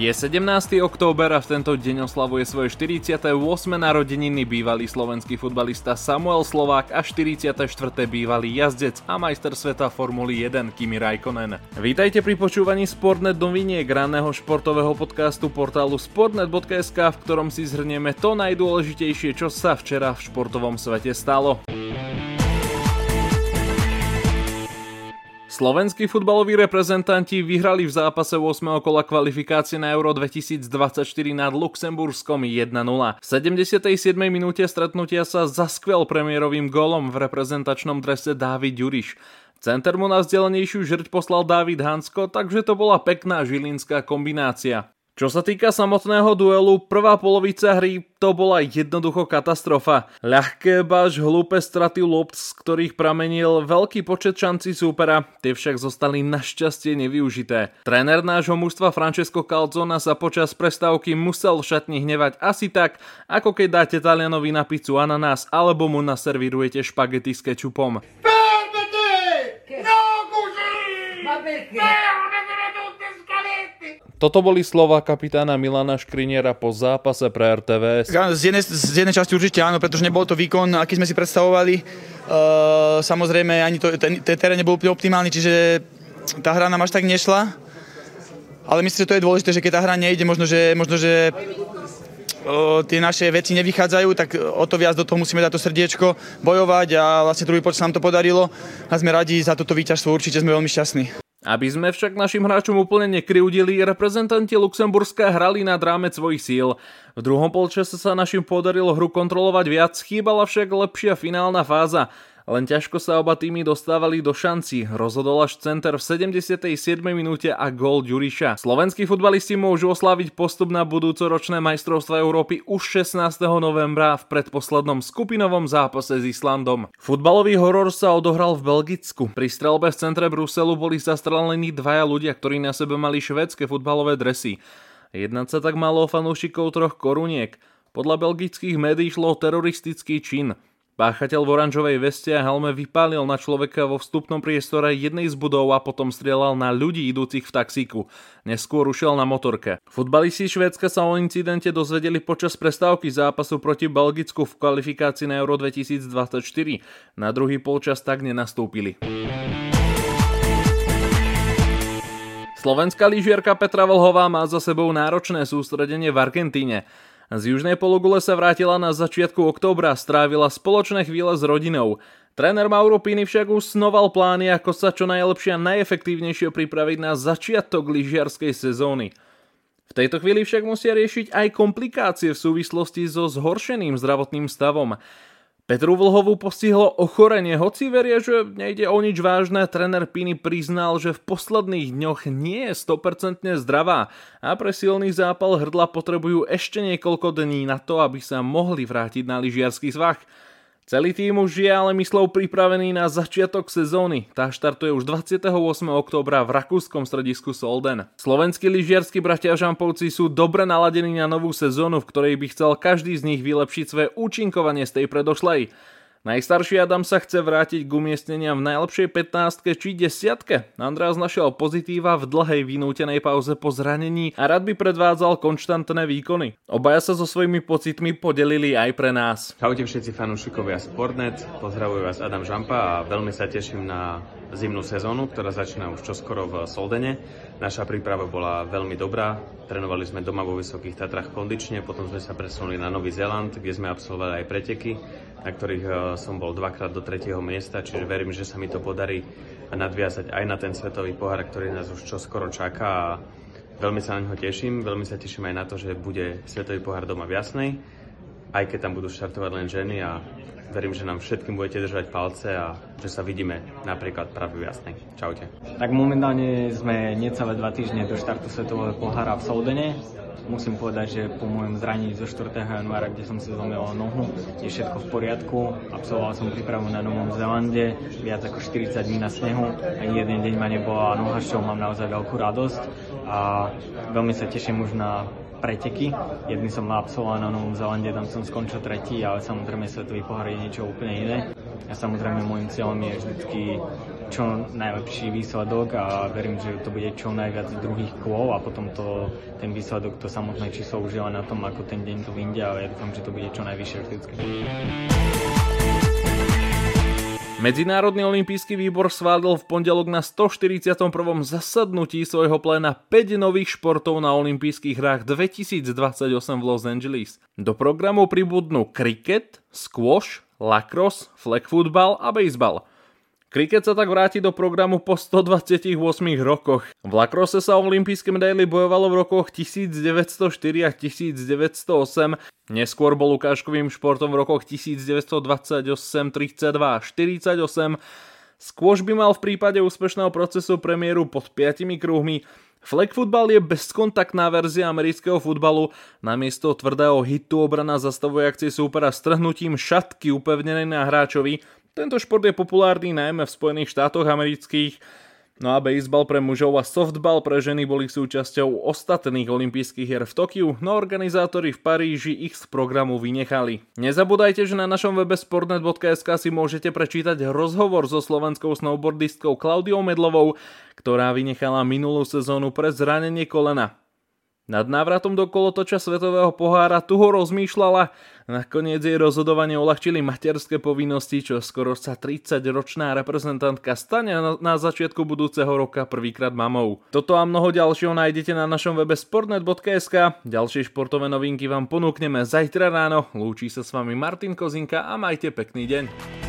Je 17. október a v tento deň oslavuje svoje 48. narodeniny bývalý slovenský futbalista Samuel Slovák a 44. bývalý jazdec a majster sveta Formuly 1 Kimi Raikkonen. Vítajte pri počúvaní Sportnet noviniek ranného športového podcastu portálu sportnet.sk, v ktorom si zhrnieme to najdôležitejšie, čo sa včera v športovom svete stalo. Slovenskí futbaloví reprezentanti vyhrali v zápase 8. kola kvalifikácie na Euro 2024 nad Luxemburskom 1-0. V 77. minúte stretnutia sa zaskvel premiérovým golom v reprezentačnom drese Dávid Juriš. Center mu na vzdelenejšiu žrť poslal David Hansko, takže to bola pekná žilinská kombinácia. Čo sa týka samotného duelu, prvá polovica hry to bola jednoducho katastrofa. Ľahké baž hlúpe straty lopt, z ktorých pramenil veľký počet šancí súpera, tie však zostali našťastie nevyužité. Tréner nášho mužstva Francesco Calzona sa počas prestávky musel v šatni hnevať asi tak, ako keď dáte Talianovi na pizzu ananás alebo mu naservírujete špagety s kečupom. No, Ma perché? Toto boli slova kapitána Milana Škriniera po zápase pre RTVS. Z jednej, z jednej časti určite áno, pretože nebol to výkon, aký sme si predstavovali. Uh, samozrejme, ani to, ten, ten terén nebol úplne optimálny, čiže tá hra nám až tak nešla. Ale myslím, že to je dôležité, že keď tá hra nejde, možno, že, možno, že o, tie naše veci nevychádzajú, tak o to viac do toho musíme dať to srdiečko, bojovať a vlastne druhý počet sa nám to podarilo a sme radi za toto víťazstvo, určite sme veľmi šťastní. Aby sme však našim hráčom úplne nekryudili, reprezentanti Luxemburska hrali nad rámec svojich síl. V druhom polčase sa našim podarilo hru kontrolovať viac, chýbala však lepšia finálna fáza. Len ťažko sa oba týmy dostávali do šanci. Rozhodol až center v 77. minúte a gól Ďuriša. Slovenskí futbalisti môžu osláviť postup na budúcoročné majstrovstvo Európy už 16. novembra v predposlednom skupinovom zápase s Islandom. Futbalový horor sa odohral v Belgicku. Pri strelbe v centre Bruselu boli zastrelení dvaja ľudia, ktorí na sebe mali švedské futbalové dresy. Jednať sa tak malo o fanúšikov troch koruniek. Podľa belgických médií šlo o teroristický čin. Páchateľ v oranžovej veste a helme vypálil na človeka vo vstupnom priestore jednej z budov a potom strieľal na ľudí idúcich v taxíku. Neskôr ušiel na motorke. Futbalisti Švédska sa o incidente dozvedeli počas prestávky zápasu proti Belgicku v kvalifikácii na Euro 2024. Na druhý polčas tak nenastúpili. Slovenská lyžiarka Petra Vlhová má za sebou náročné sústredenie v Argentíne. Z južnej pologule sa vrátila na začiatku októbra, strávila spoločné chvíle s rodinou. Tréner Mauro Pini však už snoval plány, ako sa čo najlepšie a najefektívnejšie pripraviť na začiatok lyžiarskej sezóny. V tejto chvíli však musia riešiť aj komplikácie v súvislosti so zhoršeným zdravotným stavom. Petru Vlhovú postihlo ochorenie, hoci verie, že nejde o nič vážne, tréner Piny priznal, že v posledných dňoch nie je 100% zdravá a pre silný zápal hrdla potrebujú ešte niekoľko dní na to, aby sa mohli vrátiť na lyžiarsky svah. Celý tým už je ale myslou pripravený na začiatok sezóny. Tá štartuje už 28. októbra v rakúskom stredisku Solden. Slovenskí lyžiarskí bratia Žampovci sú dobre naladení na novú sezónu, v ktorej by chcel každý z nich vylepšiť svoje účinkovanie z tej predošlej. Najstarší Adam sa chce vrátiť k umiestneniam v najlepšej 15 či 10. András našiel pozitíva v dlhej vynútenej pauze po zranení a rád by predvádzal konštantné výkony. Obaja sa so svojimi pocitmi podelili aj pre nás. Čaute všetci fanúšikovia Sportnet, pozdravujem vás Adam Žampa a veľmi sa teším na zimnú sezónu, ktorá začína už čoskoro v Soldene. Naša príprava bola veľmi dobrá, trénovali sme doma vo Vysokých Tatrach kondične, potom sme sa presunuli na Nový Zeland, kde sme absolvovali aj preteky na ktorých eh, som bol dvakrát do tretieho miesta, čiže verím, že sa mi to podarí nadviazať aj na ten svetový pohár, ktorý nás už čoskoro čaká. A veľmi sa na neho teším. Veľmi sa teším aj na to, že bude svetový pohár doma v Jasnej, aj keď tam budú štartovať len ženy a verím, že nám všetkým budete držať palce a že sa vidíme napríklad práve v Jasnej. Čaute. Tak momentálne sme necelé dva týždne do štartu svetového pohára v Soldene musím povedať, že po môjom zranení zo 4. januára, kde som si zlomil nohu, je všetko v poriadku. Absolvoval som prípravu na Novom Zelande, viac ako 40 dní na snehu. Ani jeden deň ma nebola noha, čo mám naozaj veľkú radosť. A veľmi sa teším už na preteky. Jedný som absolvoval na Novom Zelande, tam som skončil tretí, ale samozrejme svetový pohár je niečo úplne iné. A samozrejme môjim cieľom je vždycky čo najlepší výsledok a verím, že to bude čo najviac druhých kôl a potom to, ten výsledok, to samotné číslo už je na tom, ako ten deň to vyjde, ale ja dúfam, že to bude čo najvyššie vždycky. Medzinárodný olimpijský výbor sválil v pondelok na 141. zasadnutí svojho pléna 5 nových športov na olympijských hrách 2028 v Los Angeles. Do programu pribudnú kriket, squash, lacrosse, flag football a baseball. Kriket sa tak vráti do programu po 128 rokoch. V lakrose sa o olympijské medaily bojovalo v rokoch 1904 a 1908. Neskôr bol ukážkovým športom v rokoch 1928, 32 a 48. Skôž by mal v prípade úspešného procesu premiéru pod 5 kruhmi. Flag football je bezkontaktná verzia amerického futbalu. Namiesto tvrdého hitu obrana zastavuje akcie súpera strhnutím šatky upevnenej na hráčovi tento šport je populárny najmä v Spojených štátoch amerických, no a baseball pre mužov a softball pre ženy boli súčasťou ostatných olympijských hier v Tokiu, no organizátori v Paríži ich z programu vynechali. Nezabúdajte, že na našom webe sportnet.sk si môžete prečítať rozhovor so slovenskou snowboardistkou Klaudiou Medlovou, ktorá vynechala minulú sezónu pre zranenie kolena. Nad návratom do kolotoča svetového pohára tu ho rozmýšľala. Nakoniec jej rozhodovanie uľahčili materské povinnosti, čo skoro sa 30-ročná reprezentantka stane na, začiatku budúceho roka prvýkrát mamou. Toto a mnoho ďalšieho nájdete na našom webe sportnet.sk. Ďalšie športové novinky vám ponúkneme zajtra ráno. Lúči sa s vami Martin Kozinka a majte pekný deň.